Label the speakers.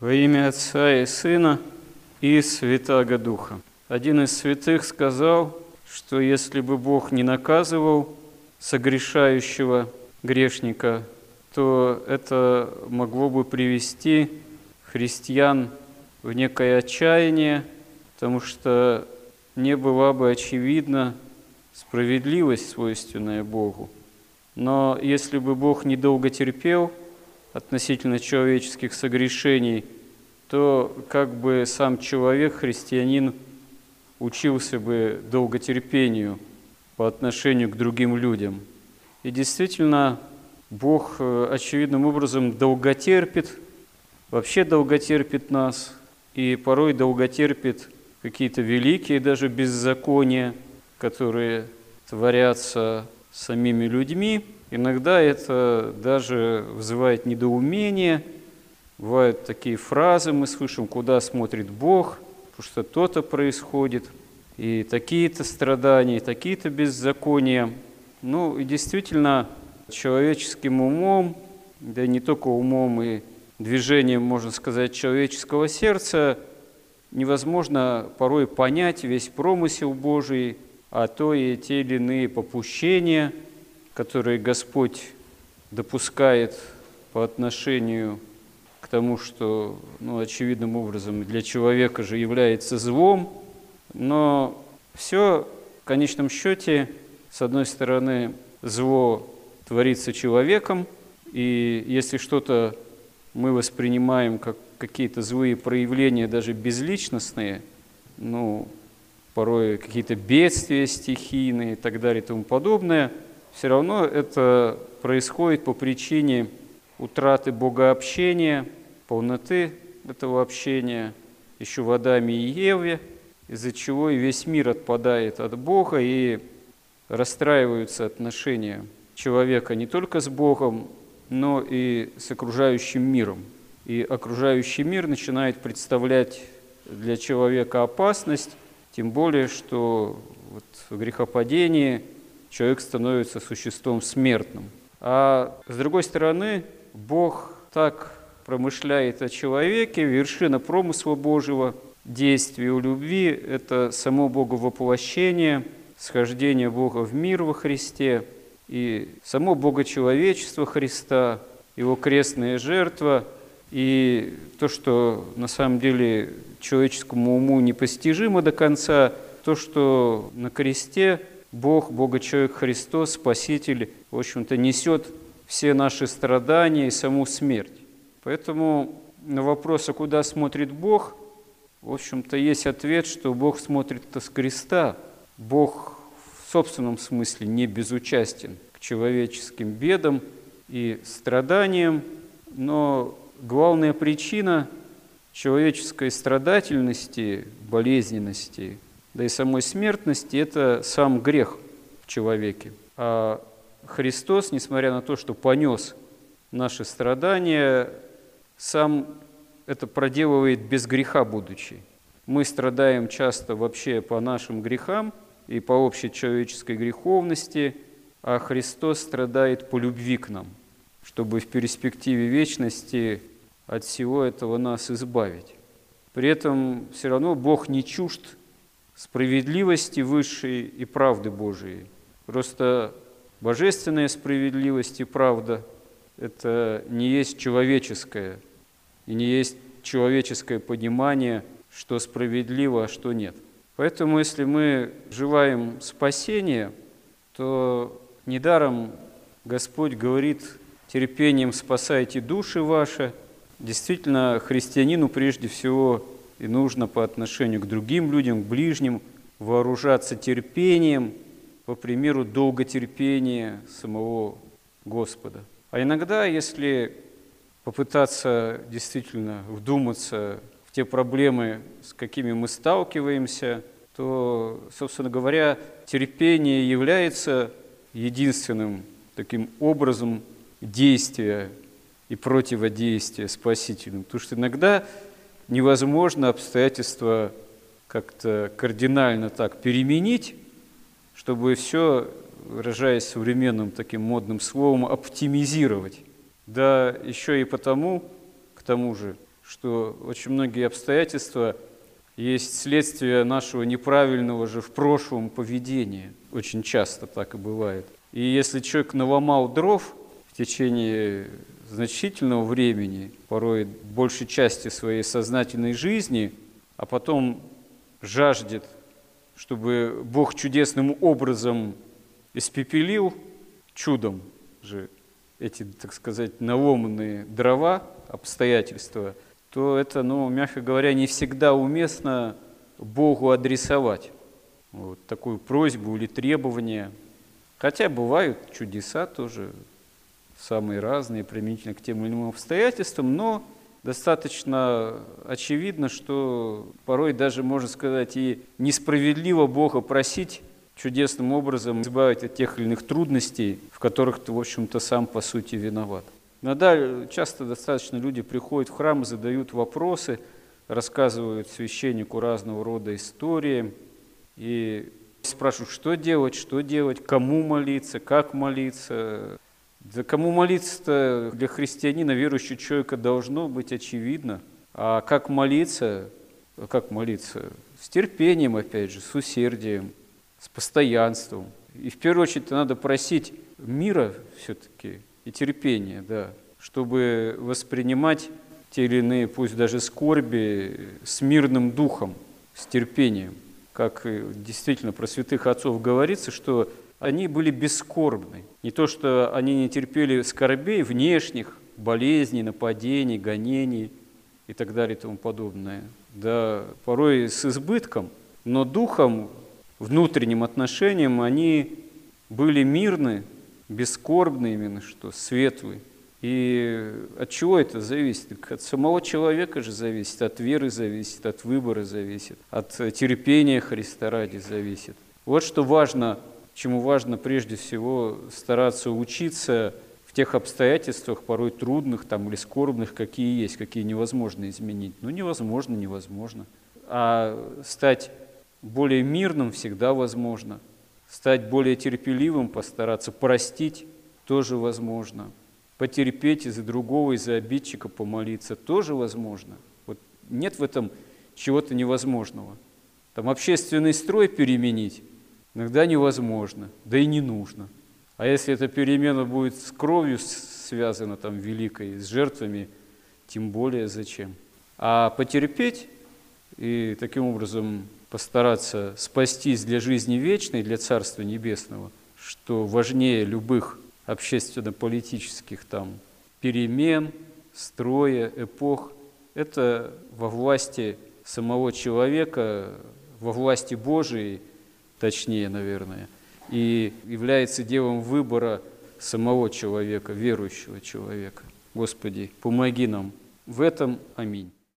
Speaker 1: Во имя Отца и Сына и Святаго Духа. Один из святых сказал, что если бы Бог не наказывал согрешающего грешника, то это могло бы привести христиан в некое отчаяние, потому что не была бы очевидна справедливость, свойственная Богу. Но если бы Бог недолго терпел относительно человеческих согрешений, то как бы сам человек, христианин, учился бы долготерпению по отношению к другим людям. И действительно, Бог э, очевидным образом долготерпит, вообще долготерпит нас, и порой долготерпит какие-то великие даже беззакония, которые творятся самими людьми. Иногда это даже вызывает недоумение. Бывают такие фразы, мы слышим, куда смотрит Бог, потому что то-то происходит, и такие-то страдания, и такие-то беззакония. Ну и действительно, человеческим умом, да не только умом и движением, можно сказать, человеческого сердца, невозможно порой понять весь промысел Божий, а то и те или иные попущения, которые Господь допускает по отношению к тому, что ну, очевидным образом для человека же является злом, но все в конечном счете, с одной стороны, зло творится человеком, и если что-то мы воспринимаем как какие-то злые проявления, даже безличностные, ну, порой какие-то бедствия стихийные и так далее и тому подобное, все равно это происходит по причине утраты богообщения, полноты этого общения еще в Адаме и Еве, из-за чего и весь мир отпадает от Бога, и расстраиваются отношения человека не только с Богом, но и с окружающим миром. И окружающий мир начинает представлять для человека опасность, тем более, что вот в грехопадении человек становится существом смертным. А с другой стороны, Бог так промышляет о человеке, вершина промысла Божьего, действия у любви – это само Боговоплощение, схождение Бога в мир во Христе, и само Богочеловечество Христа, Его крестная жертва, и то, что на самом деле человеческому уму непостижимо до конца, то, что на кресте Бог, Бога-человек Христос, Спаситель, в общем-то, несет все наши страдания и саму смерть. Поэтому на вопрос, а куда смотрит Бог, в общем-то, есть ответ, что Бог смотрит с креста. Бог в собственном смысле не безучастен к человеческим бедам и страданиям, но главная причина человеческой страдательности, болезненности, да и самой смертности – это сам грех в человеке. А Христос, несмотря на то, что понес наши страдания, сам это проделывает без греха будучи. Мы страдаем часто вообще по нашим грехам и по общей человеческой греховности, а Христос страдает по любви к нам, чтобы в перспективе вечности от всего этого нас избавить. При этом все равно Бог не чужд справедливости высшей и правды Божией. Просто божественная справедливость и правда – это не есть человеческое, и не есть человеческое понимание, что справедливо, а что нет. Поэтому, если мы желаем спасения, то недаром Господь говорит, терпением спасайте души ваши – Действительно, христианину прежде всего и нужно по отношению к другим людям, к ближним, вооружаться терпением, по примеру долготерпения самого Господа. А иногда, если попытаться действительно вдуматься в те проблемы, с какими мы сталкиваемся, то, собственно говоря, терпение является единственным таким образом действия и противодействия спасительным. Потому что иногда невозможно обстоятельства как-то кардинально так переменить, чтобы все, выражаясь современным таким модным словом, оптимизировать. Да еще и потому, к тому же, что очень многие обстоятельства есть следствие нашего неправильного же в прошлом поведения. Очень часто так и бывает. И если человек наломал дров в течение значительного времени, порой большей части своей сознательной жизни, а потом жаждет, чтобы Бог чудесным образом испепелил чудом же эти, так сказать, наломанные дрова, обстоятельства, то это, ну, мягко говоря, не всегда уместно Богу адресовать вот такую просьбу или требование. Хотя бывают чудеса тоже, самые разные, применительно к тем или иным обстоятельствам, но достаточно очевидно, что порой даже, можно сказать, и несправедливо Бога просить чудесным образом избавить от тех или иных трудностей, в которых ты, в общем-то, сам по сути виноват. Иногда часто достаточно люди приходят в храм и задают вопросы, рассказывают священнику разного рода истории и спрашивают, что делать, что делать, кому молиться, как молиться. Да кому молиться-то для христианина, верующего человека, должно быть очевидно. А как молиться? Как молиться? С терпением, опять же, с усердием, с постоянством. И в первую очередь надо просить мира все-таки и терпения, да, чтобы воспринимать те или иные, пусть даже скорби, с мирным духом, с терпением. Как действительно про святых отцов говорится, что они были бескорбны. Не то, что они не терпели скорбей внешних, болезней, нападений, гонений и так далее и тому подобное. Да, порой с избытком, но духом, внутренним отношением они были мирны, бескорбны именно что, светлые. И от чего это зависит? От самого человека же зависит, от веры зависит, от выбора зависит, от терпения Христа ради зависит. Вот что важно чему важно прежде всего стараться учиться в тех обстоятельствах, порой трудных там, или скорбных, какие есть, какие невозможно изменить. Ну, невозможно, невозможно. А стать более мирным всегда возможно. Стать более терпеливым, постараться простить тоже возможно. Потерпеть из-за другого, из-за обидчика помолиться тоже возможно. Вот нет в этом чего-то невозможного. Там общественный строй переменить иногда невозможно, да и не нужно. А если эта перемена будет с кровью связана, там, великой, с жертвами, тем более зачем. А потерпеть и таким образом постараться спастись для жизни вечной, для Царства Небесного, что важнее любых общественно-политических там перемен, строя, эпох, это во власти самого человека, во власти Божией, точнее, наверное, и является делом выбора самого человека, верующего человека. Господи, помоги нам в этом. Аминь.